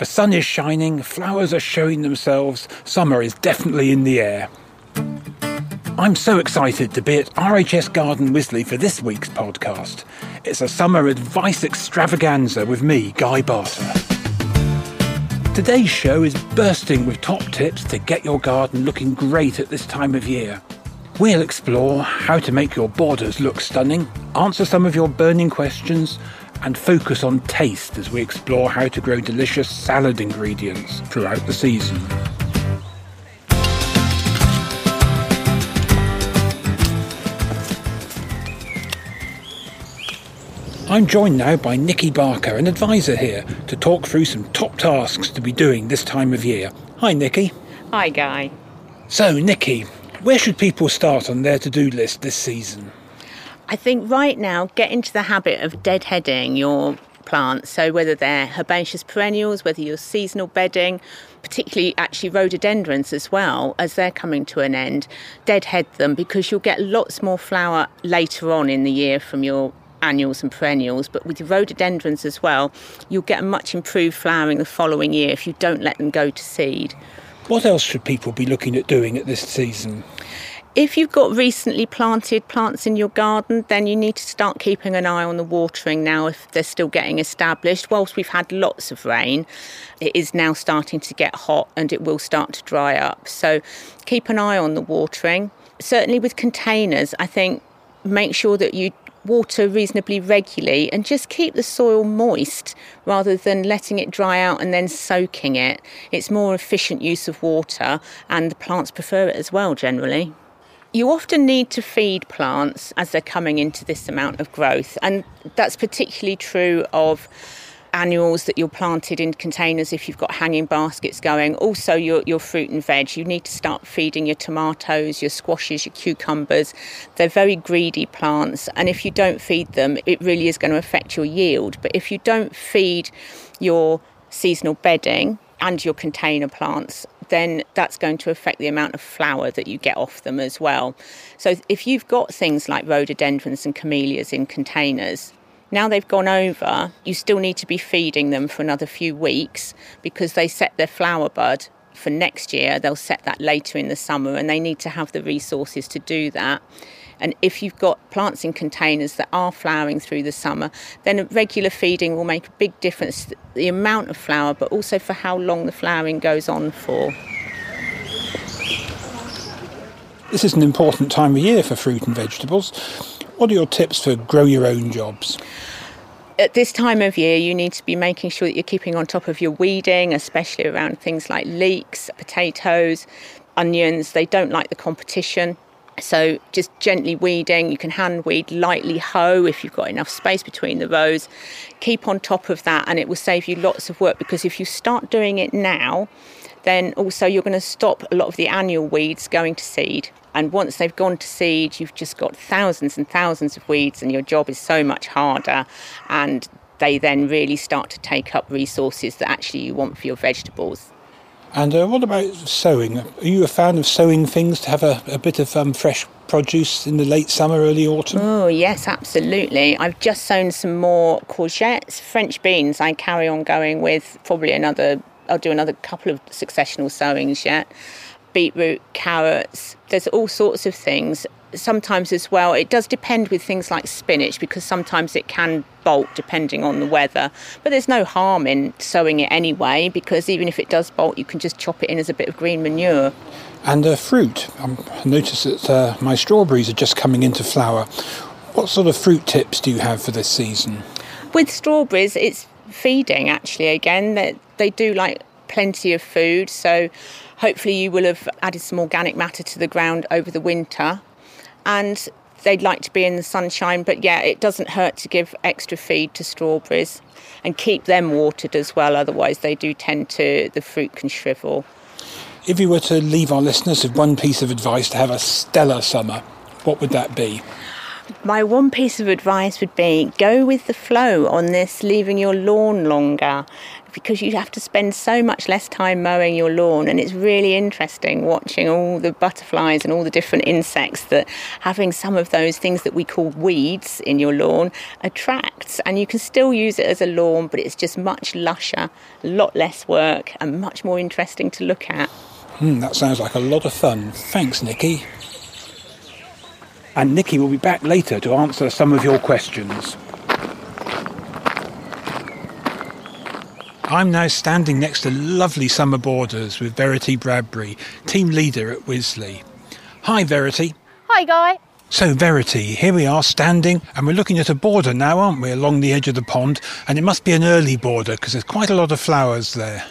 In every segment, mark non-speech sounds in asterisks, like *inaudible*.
The sun is shining, flowers are showing themselves, summer is definitely in the air. I'm so excited to be at RHS Garden Wisley for this week's podcast. It's a summer advice extravaganza with me, Guy Barter. Today's show is bursting with top tips to get your garden looking great at this time of year. We'll explore how to make your borders look stunning, answer some of your burning questions, and focus on taste as we explore how to grow delicious salad ingredients throughout the season. I'm joined now by Nikki Barker, an advisor here, to talk through some top tasks to be doing this time of year. Hi, Nikki. Hi, Guy. So, Nikki, where should people start on their to do list this season? I think right now, get into the habit of deadheading your plants. So, whether they're herbaceous perennials, whether you're seasonal bedding, particularly actually rhododendrons as well, as they're coming to an end, deadhead them because you'll get lots more flower later on in the year from your annuals and perennials, but with rhododendrons as well, you'll get a much improved flowering the following year if you don't let them go to seed. What else should people be looking at doing at this season? If you've got recently planted plants in your garden, then you need to start keeping an eye on the watering now if they're still getting established. Whilst we've had lots of rain, it is now starting to get hot and it will start to dry up. So keep an eye on the watering. Certainly with containers, I think make sure that you water reasonably regularly and just keep the soil moist rather than letting it dry out and then soaking it. It's more efficient use of water and the plants prefer it as well generally. You often need to feed plants as they're coming into this amount of growth, and that's particularly true of annuals that you're planted in containers if you've got hanging baskets going. Also, your, your fruit and veg. You need to start feeding your tomatoes, your squashes, your cucumbers. They're very greedy plants, and if you don't feed them, it really is going to affect your yield. But if you don't feed your seasonal bedding and your container plants, then that's going to affect the amount of flower that you get off them as well. So if you've got things like rhododendrons and camellias in containers, now they've gone over, you still need to be feeding them for another few weeks because they set their flower bud for next year. They'll set that later in the summer and they need to have the resources to do that. And if you've got plants in containers that are flowering through the summer, then regular feeding will make a big difference the amount of flower, but also for how long the flowering goes on for. This is an important time of year for fruit and vegetables. What are your tips for grow your own jobs? At this time of year, you need to be making sure that you're keeping on top of your weeding, especially around things like leeks, potatoes, onions. They don't like the competition. So just gently weeding. You can hand weed, lightly hoe if you've got enough space between the rows. Keep on top of that, and it will save you lots of work because if you start doing it now, then also you're going to stop a lot of the annual weeds going to seed. And once they've gone to seed, you've just got thousands and thousands of weeds, and your job is so much harder. And they then really start to take up resources that actually you want for your vegetables. And uh, what about sowing? Are you a fan of sowing things to have a, a bit of um, fresh produce in the late summer, early autumn? Oh, yes, absolutely. I've just sown some more courgettes, French beans. I carry on going with probably another, I'll do another couple of successional sowings yet beetroot, carrots. There's all sorts of things. Sometimes as well, it does depend with things like spinach because sometimes it can bolt depending on the weather. But there's no harm in sowing it anyway because even if it does bolt, you can just chop it in as a bit of green manure. And uh, fruit. Um, I noticed that uh, my strawberries are just coming into flower. What sort of fruit tips do you have for this season? With strawberries, it's feeding actually again. They, they do like plenty of food, so hopefully you will have added some organic matter to the ground over the winter and they'd like to be in the sunshine. But yeah, it doesn't hurt to give extra feed to strawberries and keep them watered as well. Otherwise, they do tend to the fruit can shrivel. If you were to leave our listeners with one piece of advice to have a stellar summer, what would that be? My one piece of advice would be go with the flow on this, leaving your lawn longer because you have to spend so much less time mowing your lawn. And it's really interesting watching all the butterflies and all the different insects that having some of those things that we call weeds in your lawn attracts. And you can still use it as a lawn but it's just much lusher a lot less work and much more interesting to look at. Hmm, that sounds like a lot of fun. Thanks nikki. And Nikki will be back later to answer some of your questions. I'm now standing next to lovely summer borders with Verity Bradbury, team leader at Wisley. Hi, Verity. Hi, Guy. So, Verity, here we are standing, and we're looking at a border now, aren't we, along the edge of the pond? And it must be an early border because there's quite a lot of flowers there.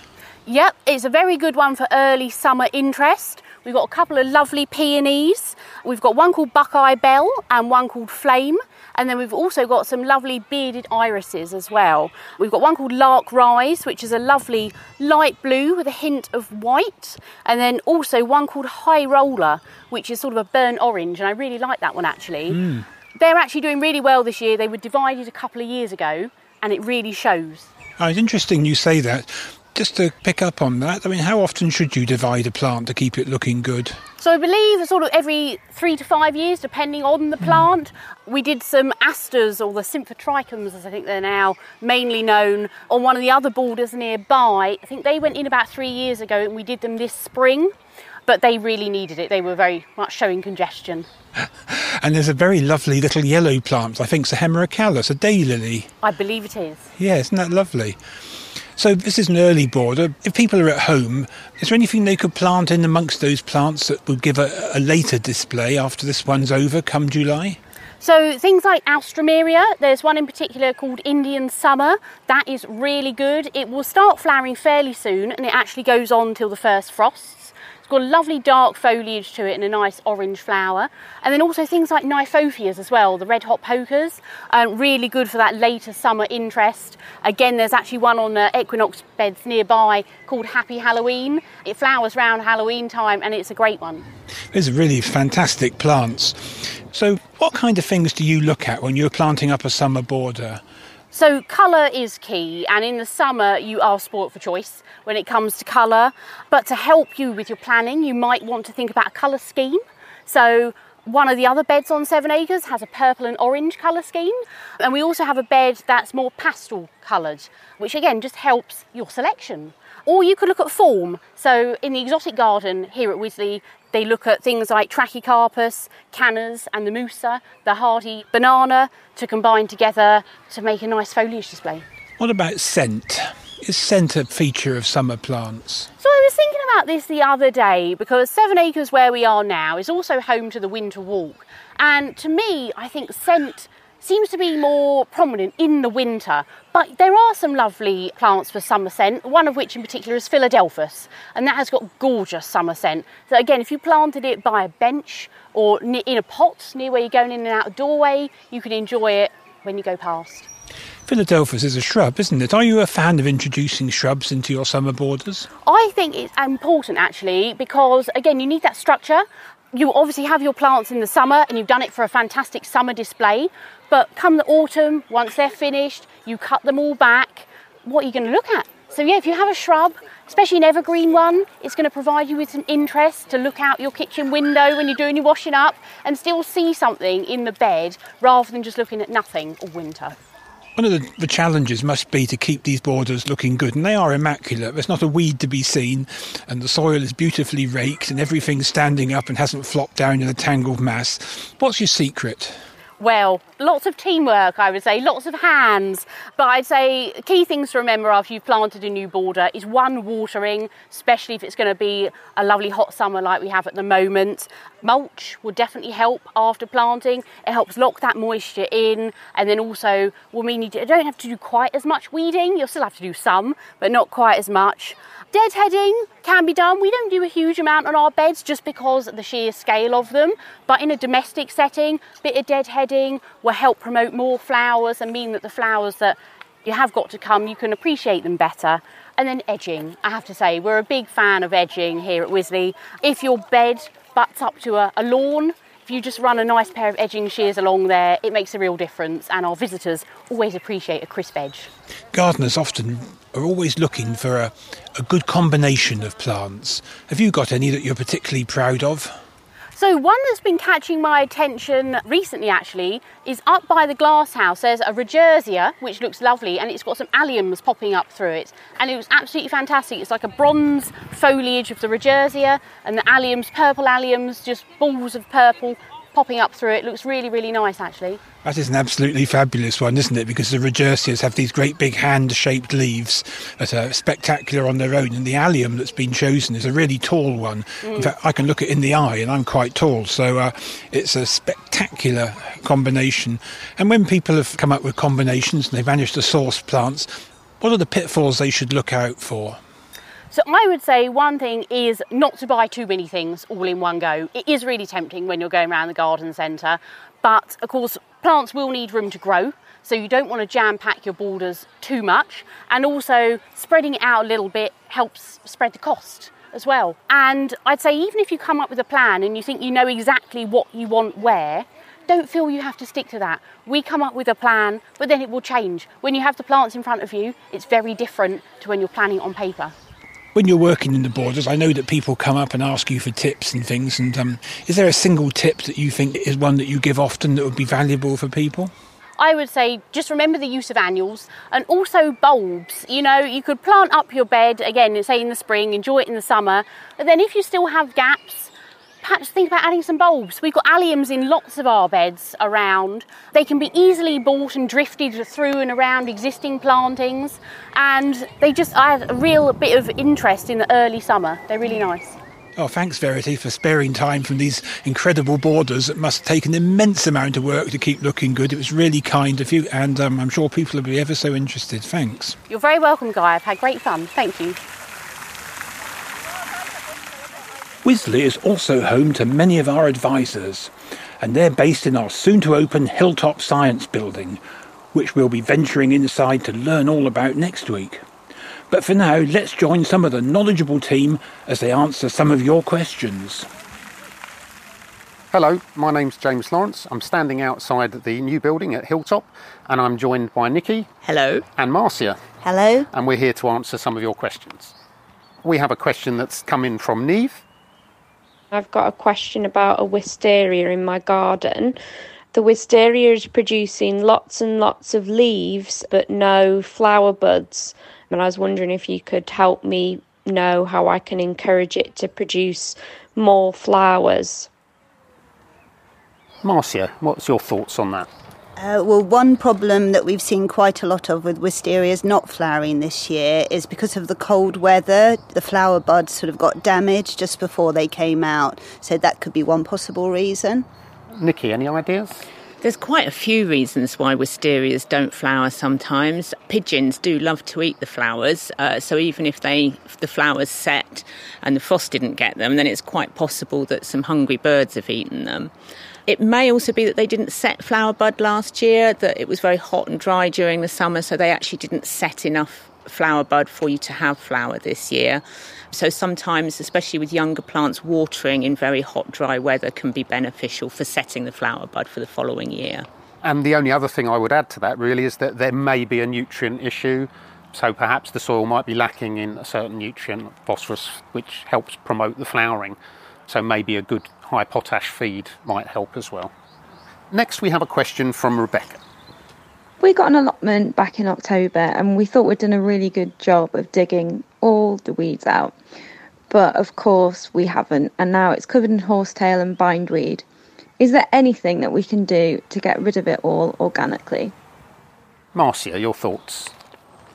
Yep, it's a very good one for early summer interest. We've got a couple of lovely peonies. We've got one called Buckeye Belle and one called Flame. And then we've also got some lovely bearded irises as well. We've got one called Lark Rise, which is a lovely light blue with a hint of white. And then also one called High Roller, which is sort of a burnt orange. And I really like that one actually. Mm. They're actually doing really well this year. They were divided a couple of years ago and it really shows. Oh, it's interesting you say that just to pick up on that, I mean, how often should you divide a plant to keep it looking good? So I believe sort of every three to five years, depending on the plant. Mm. We did some asters, or the Symphyotrichums, as I think they're now mainly known, on one of the other borders nearby. I think they went in about three years ago, and we did them this spring. But they really needed it. They were very much showing congestion. *laughs* and there's a very lovely little yellow plant. I think it's a Hemerocallis, a daylily. I believe it is. Yeah, isn't that lovely? So this is an early border. If people are at home, is there anything they could plant in amongst those plants that would give a, a later display after this one's over come July? So things like Alstroemeria, there's one in particular called Indian Summer. That is really good. It will start flowering fairly soon and it actually goes on till the first frost got lovely dark foliage to it and a nice orange flower. And then also things like Kniphofias as well, the red hot pokers, um, really good for that later summer interest. Again, there's actually one on uh, equinox beds nearby called Happy Halloween. It flowers around Halloween time and it's a great one. These are really fantastic plants. So, what kind of things do you look at when you're planting up a summer border? So, colour is key, and in the summer, you are sport for choice when it comes to colour. But to help you with your planning, you might want to think about a colour scheme. So, one of the other beds on Seven Acres has a purple and orange colour scheme, and we also have a bed that's more pastel coloured, which again just helps your selection. Or you could look at form. So, in the exotic garden here at Wisley, they look at things like Trachycarpus, Cannas, and the Musa, the hardy banana, to combine together to make a nice foliage display. What about scent? Is scent a feature of summer plants? So I was thinking about this the other day because Seven Acres, where we are now, is also home to the Winter Walk. And to me, I think scent seems to be more prominent in the winter. But there are some lovely plants for summer scent, one of which in particular is Philadelphus, and that has got gorgeous summer scent. So again, if you planted it by a bench or in a pot near where you're going in and out a doorway, you can enjoy it when you go past. Philadelphus is a shrub, isn't it? Are you a fan of introducing shrubs into your summer borders? I think it's important actually because, again, you need that structure you obviously have your plants in the summer and you've done it for a fantastic summer display, but come the autumn, once they're finished, you cut them all back. What are you going to look at? So, yeah, if you have a shrub, especially an evergreen one, it's going to provide you with some interest to look out your kitchen window when you're doing your washing up and still see something in the bed rather than just looking at nothing all winter. One of the, the, challenges must be to keep these borders looking good, and they are immaculate. There's not a weed to be seen, and the soil is beautifully raked, and everything's standing up and hasn't flopped down in a tangled mass. What's your secret? Well, lots of teamwork, I would say, lots of hands. But I'd say key things to remember after you've planted a new border is one, watering, especially if it's going to be a lovely hot summer like we have at the moment. Mulch will definitely help after planting. It helps lock that moisture in, and then also will mean you don't have to do quite as much weeding. You'll still have to do some, but not quite as much. Deadheading can be done. We don't do a huge amount on our beds just because of the sheer scale of them, but in a domestic setting, a bit of deadheading will help promote more flowers and mean that the flowers that you have got to come, you can appreciate them better. And then edging, I have to say, we're a big fan of edging here at Wisley. If your bed butts up to a, a lawn, if you just run a nice pair of edging shears along there, it makes a real difference, and our visitors always appreciate a crisp edge. Gardeners often are always looking for a, a good combination of plants. Have you got any that you're particularly proud of? So, one that's been catching my attention recently actually is up by the glass house. There's a Rodgersia, which looks lovely, and it's got some alliums popping up through it. And it was absolutely fantastic. It's like a bronze foliage of the Rodgersia, and the alliums, purple alliums, just balls of purple popping up through it. Looks really, really nice actually. That is an absolutely fabulous one, isn't it? Because the Rodgersias have these great big hand shaped leaves that are spectacular on their own, and the allium that's been chosen is a really tall one. Mm. In fact, I can look it in the eye, and I'm quite tall, so uh, it's a spectacular combination. And when people have come up with combinations and they've managed to source plants, what are the pitfalls they should look out for? So I would say one thing is not to buy too many things all in one go. It is really tempting when you're going around the garden centre, but of course plants will need room to grow. So you don't want to jam pack your borders too much, and also spreading it out a little bit helps spread the cost as well. And I'd say even if you come up with a plan and you think you know exactly what you want where, don't feel you have to stick to that. We come up with a plan, but then it will change. When you have the plants in front of you, it's very different to when you're planning on paper when you're working in the borders, I know that people come up and ask you for tips and things. And um, is there a single tip that you think is one that you give often that would be valuable for people? I would say just remember the use of annuals and also bulbs. You know, you could plant up your bed again, say in the spring, enjoy it in the summer, but then if you still have gaps, perhaps think about adding some bulbs. We've got alliums in lots of our beds around. They can be easily bought and drifted through and around existing plantings, and they just add a real bit of interest in the early summer. They're really nice. Oh, thanks, Verity, for sparing time from these incredible borders that must take an immense amount of work to keep looking good. It was really kind of you, and um, I'm sure people will be ever so interested. Thanks. You're very welcome, Guy. I've had great fun. Thank you. Wisley is also home to many of our advisors, and they're based in our soon to open Hilltop Science Building, which we'll be venturing inside to learn all about next week. But for now, let's join some of the knowledgeable team as they answer some of your questions. Hello, my name's James Lawrence. I'm standing outside the new building at Hilltop and I'm joined by Nikki. Hello. And Marcia. Hello. And we're here to answer some of your questions. We have a question that's come in from Neve I've got a question about a wisteria in my garden. The wisteria is producing lots and lots of leaves but no flower buds. And I was wondering if you could help me know how I can encourage it to produce more flowers. Marcia, what's your thoughts on that? Uh, well, one problem that we've seen quite a lot of with wisterias not flowering this year is because of the cold weather, the flower buds sort of got damaged just before they came out. So that could be one possible reason. Nikki, any ideas? There's quite a few reasons why wisterias don't flower sometimes. Pigeons do love to eat the flowers, uh, so even if they if the flowers set and the frost didn't get them, then it's quite possible that some hungry birds have eaten them. It may also be that they didn't set flower bud last year, that it was very hot and dry during the summer, so they actually didn't set enough flower bud for you to have flower this year. So sometimes, especially with younger plants, watering in very hot, dry weather can be beneficial for setting the flower bud for the following year. And the only other thing I would add to that really is that there may be a nutrient issue. So perhaps the soil might be lacking in a certain nutrient, phosphorus, which helps promote the flowering. So maybe a good high potash feed might help as well. Next, we have a question from Rebecca. We got an allotment back in October and we thought we'd done a really good job of digging all the weeds out. But of course, we haven't, and now it's covered in horsetail and bindweed. Is there anything that we can do to get rid of it all organically? Marcia, your thoughts?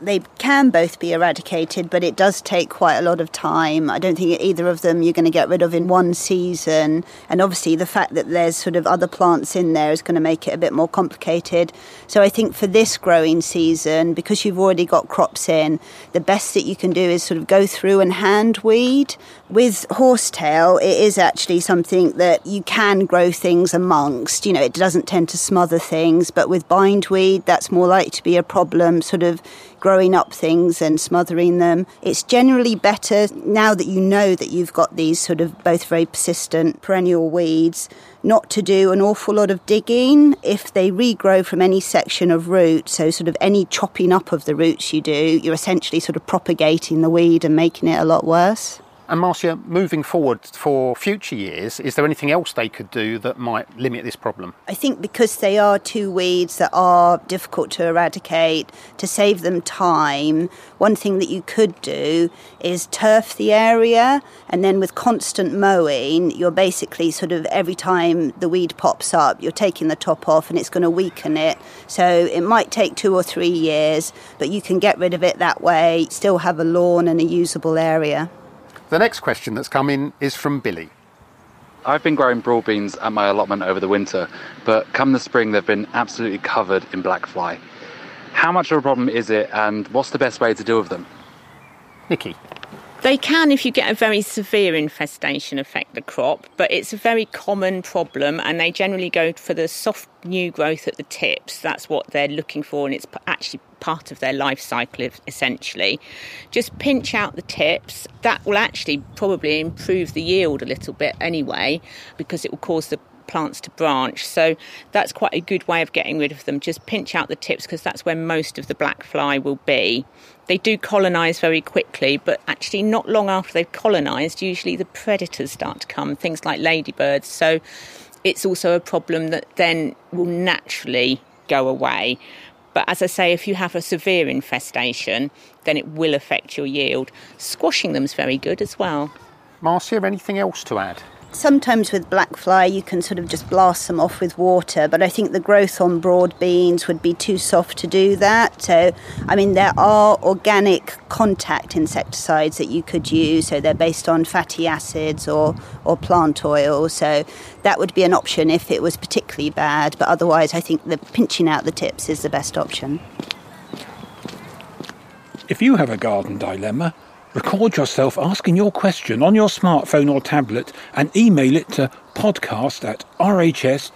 They can both be eradicated, but it does take quite a lot of time. I don't think either of them you're going to get rid of in one season. And obviously, the fact that there's sort of other plants in there is going to make it a bit more complicated. So I think for this growing season, because you've already got crops in, the best that you can do is sort of go through and hand weed. With horsetail, it is actually something that you can grow things amongst. You know, it doesn't tend to smother things, but with bindweed, that's more likely to be a problem, sort of growing up things and smothering them. It's generally better now that you know that you've got these sort of both very persistent perennial weeds not to do an awful lot of digging if they regrow from any section of root. So, sort of any chopping up of the roots you do, you're essentially sort of propagating the weed and making it a lot worse. And Marcia, moving forward for future years, is there anything else they could do that might limit this problem? I think because they are two weeds that are difficult to eradicate, to save them time, one thing that you could do is turf the area, and then with constant mowing, you're basically sort of every time the weed pops up, you're taking the top off and it's going to weaken it. So it might take two or three years, but you can get rid of it that way, still have a lawn and a usable area. The next question that's come in is from Billy. I've been growing broad beans at my allotment over the winter, but come the spring they've been absolutely covered in black fly. How much of a problem is it, and what's the best way to deal with them? Nikki. They can, if you get a very severe infestation, affect the crop, but it's a very common problem, and they generally go for the soft new growth at the tips. That's what they're looking for, and it's actually part of their life cycle, essentially. Just pinch out the tips. That will actually probably improve the yield a little bit anyway, because it will cause the plants to branch. So that's quite a good way of getting rid of them. Just pinch out the tips because that's where most of the black fly will be. They do colonise very quickly, but actually, not long after they've colonised, usually the predators start to come, things like ladybirds. So it's also a problem that then will naturally go away. But as I say, if you have a severe infestation, then it will affect your yield. Squashing them is very good as well. Marcia, anything else to add? Sometimes with black fly you can sort of just blast them off with water but i think the growth on broad beans would be too soft to do that. So i mean there are organic contact insecticides that you could use. So they're based on fatty acids or or plant oil. So that would be an option if it was particularly bad but otherwise i think the pinching out the tips is the best option. If you have a garden dilemma Record yourself asking your question on your smartphone or tablet and email it to podcast at rhs.org.uk.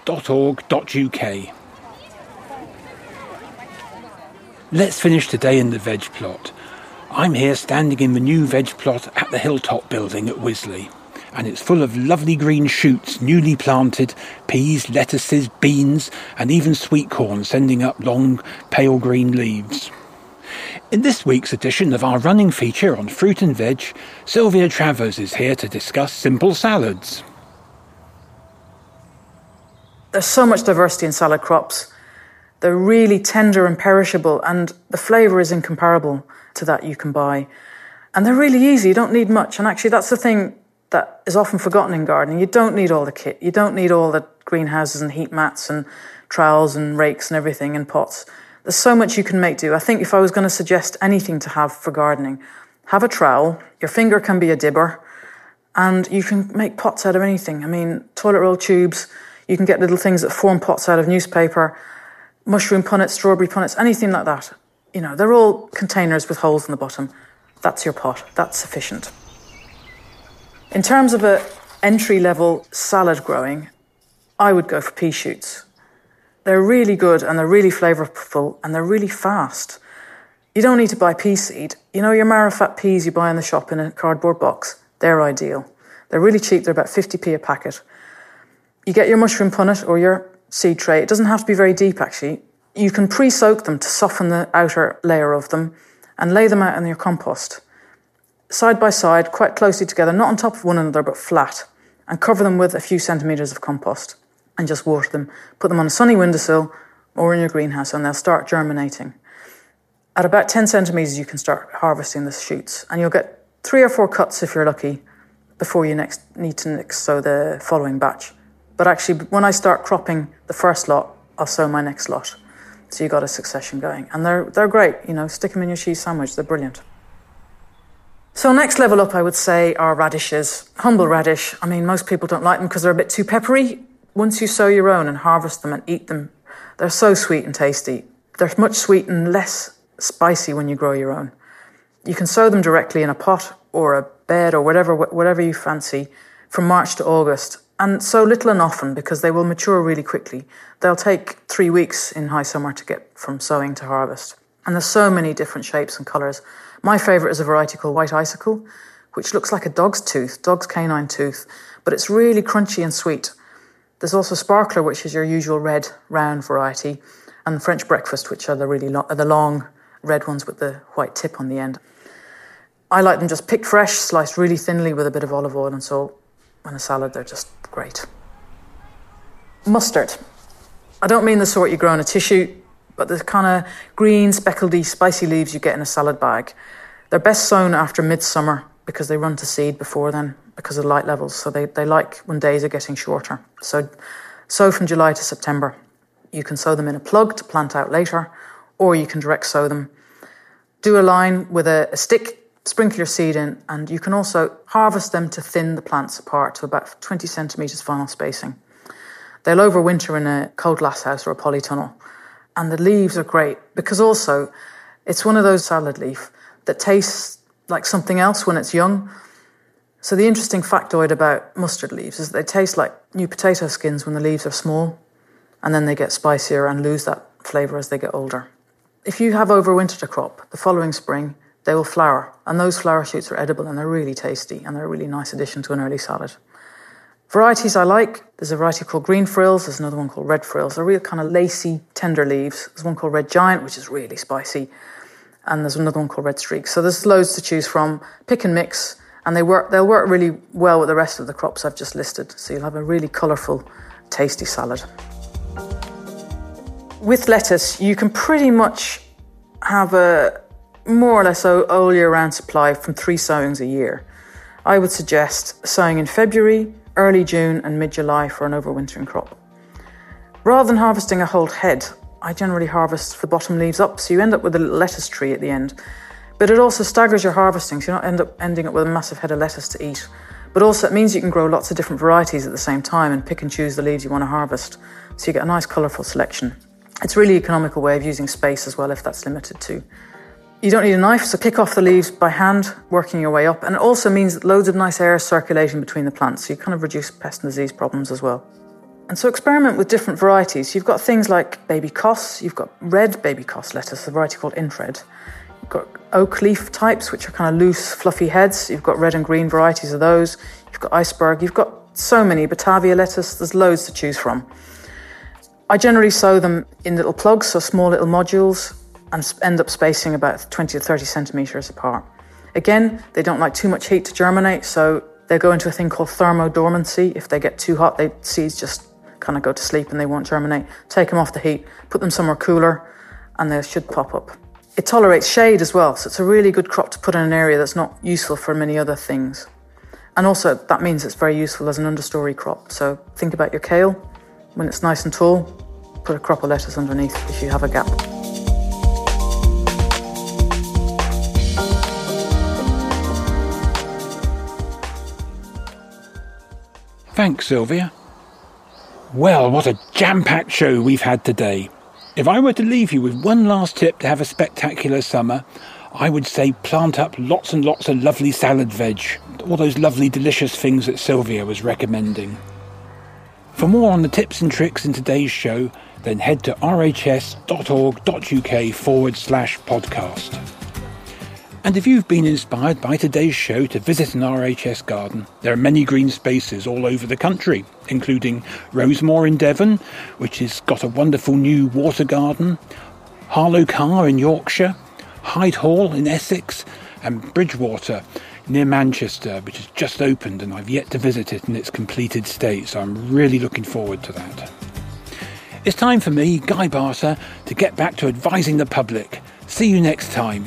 Let's finish today in the veg plot. I'm here standing in the new veg plot at the Hilltop building at Wisley, and it's full of lovely green shoots newly planted, peas, lettuces, beans, and even sweet corn sending up long pale green leaves. In this week's edition of our running feature on fruit and veg, Sylvia Travers is here to discuss simple salads. There's so much diversity in salad crops. They're really tender and perishable, and the flavour is incomparable to that you can buy. And they're really easy, you don't need much. And actually, that's the thing that is often forgotten in gardening. You don't need all the kit, you don't need all the greenhouses and heat mats and trowels and rakes and everything and pots. There's so much you can make do. I think if I was going to suggest anything to have for gardening, have a trowel, your finger can be a dibber, and you can make pots out of anything. I mean, toilet roll tubes, you can get little things that form pots out of newspaper, mushroom punnets, strawberry punnets, anything like that. You know, they're all containers with holes in the bottom. That's your pot. That's sufficient. In terms of a entry level salad growing, I would go for pea shoots. They're really good and they're really flavourful and they're really fast. You don't need to buy pea seed. You know your Marrowfat peas you buy in the shop in a cardboard box? They're ideal. They're really cheap, they're about 50p a packet. You get your mushroom punnet or your seed tray. It doesn't have to be very deep actually. You can pre soak them to soften the outer layer of them and lay them out in your compost. Side by side, quite closely together, not on top of one another but flat, and cover them with a few centimetres of compost and just water them. Put them on a sunny windowsill or in your greenhouse and they'll start germinating. At about 10 centimetres, you can start harvesting the shoots, and you'll get three or four cuts if you're lucky before you next need to next sow the following batch. But actually, when I start cropping the first lot, I'll sow my next lot. So you got a succession going, and they're they're great. You know, stick them in your cheese sandwich; they're brilliant. So next level up, I would say, are radishes. Humble radish. I mean, most people don't like them because they're a bit too peppery. Once you sow your own and harvest them and eat them, they're so sweet and tasty. They're much sweet and less spicy when you grow your own. You can sow them directly in a pot or a bed or whatever whatever you fancy from March to August. And sow little and often because they will mature really quickly. They'll take three weeks in high summer to get from sowing to harvest. And there's so many different shapes and colours. My favourite is a variety called White Icicle, which looks like a dog's tooth, dog's canine tooth, but it's really crunchy and sweet. There's also Sparkler, which is your usual red, round variety, and French Breakfast, which are the really lo- the long red ones with the white tip on the end. I like them just picked fresh, sliced really thinly with a bit of olive oil and salt. On a salad, they're just great. Mustard. I don't mean the sort you grow in a tissue, but the kind of green, speckledy, spicy leaves you get in a salad bag. They're best sown after midsummer because they run to seed before then because of light levels. So they, they like when days are getting shorter. So sow from July to September. You can sow them in a plug to plant out later, or you can direct sow them. Do a line with a, a stick, sprinkle your seed in, and you can also harvest them to thin the plants apart to about 20 centimetres final spacing. They'll overwinter in a cold glass house or a polytunnel. And the leaves are great because also it's one of those salad leaf that tastes like something else when it's young. So the interesting factoid about mustard leaves is that they taste like new potato skins when the leaves are small, and then they get spicier and lose that flavour as they get older. If you have overwintered a crop, the following spring they will flower, and those flower shoots are edible and they're really tasty and they're a really nice addition to an early salad. Varieties I like, there's a variety called green frills, there's another one called red frills. They're real kind of lacy, tender leaves. There's one called red giant, which is really spicy, and there's another one called red streak. So there's loads to choose from. Pick and mix, and they work. They'll work really well with the rest of the crops I've just listed. So you'll have a really colourful, tasty salad. With lettuce, you can pretty much have a more or less all year round supply from three sowings a year. I would suggest sowing in February, early June, and mid July for an overwintering crop. Rather than harvesting a whole head, I generally harvest the bottom leaves up, so you end up with a lettuce tree at the end. But it also staggers your harvesting, so you're not end up ending up with a massive head of lettuce to eat. But also, it means you can grow lots of different varieties at the same time and pick and choose the leaves you want to harvest. So you get a nice, colourful selection. It's a really economical way of using space as well if that's limited to. You don't need a knife, so pick off the leaves by hand, working your way up. And it also means that loads of nice air is circulating between the plants, so you kind of reduce pest and disease problems as well. And so experiment with different varieties. You've got things like baby cos, you've got red baby cos lettuce, a variety called Intred. You've got oak leaf types, which are kind of loose, fluffy heads. You've got red and green varieties of those. You've got iceberg. You've got so many. Batavia lettuce, there's loads to choose from. I generally sow them in little plugs, so small little modules, and end up spacing about 20 to 30 centimetres apart. Again, they don't like too much heat to germinate, so they go into a thing called thermodormancy. If they get too hot, the seeds just kind of go to sleep and they won't germinate. Take them off the heat, put them somewhere cooler, and they should pop up. It tolerates shade as well, so it's a really good crop to put in an area that's not useful for many other things. And also, that means it's very useful as an understory crop. So think about your kale. When it's nice and tall, put a crop of lettuce underneath if you have a gap. Thanks, Sylvia. Well, what a jam packed show we've had today. If I were to leave you with one last tip to have a spectacular summer, I would say plant up lots and lots of lovely salad veg, all those lovely delicious things that Sylvia was recommending. For more on the tips and tricks in today's show, then head to rhs.org.uk forward slash podcast. And if you've been inspired by today's show to visit an RHS garden, there are many green spaces all over the country, including Rosemoor in Devon, which has got a wonderful new water garden, Harlow Carr in Yorkshire, Hyde Hall in Essex, and Bridgewater near Manchester, which has just opened and I've yet to visit it in its completed state, so I'm really looking forward to that. It's time for me, Guy Barter, to get back to advising the public. See you next time.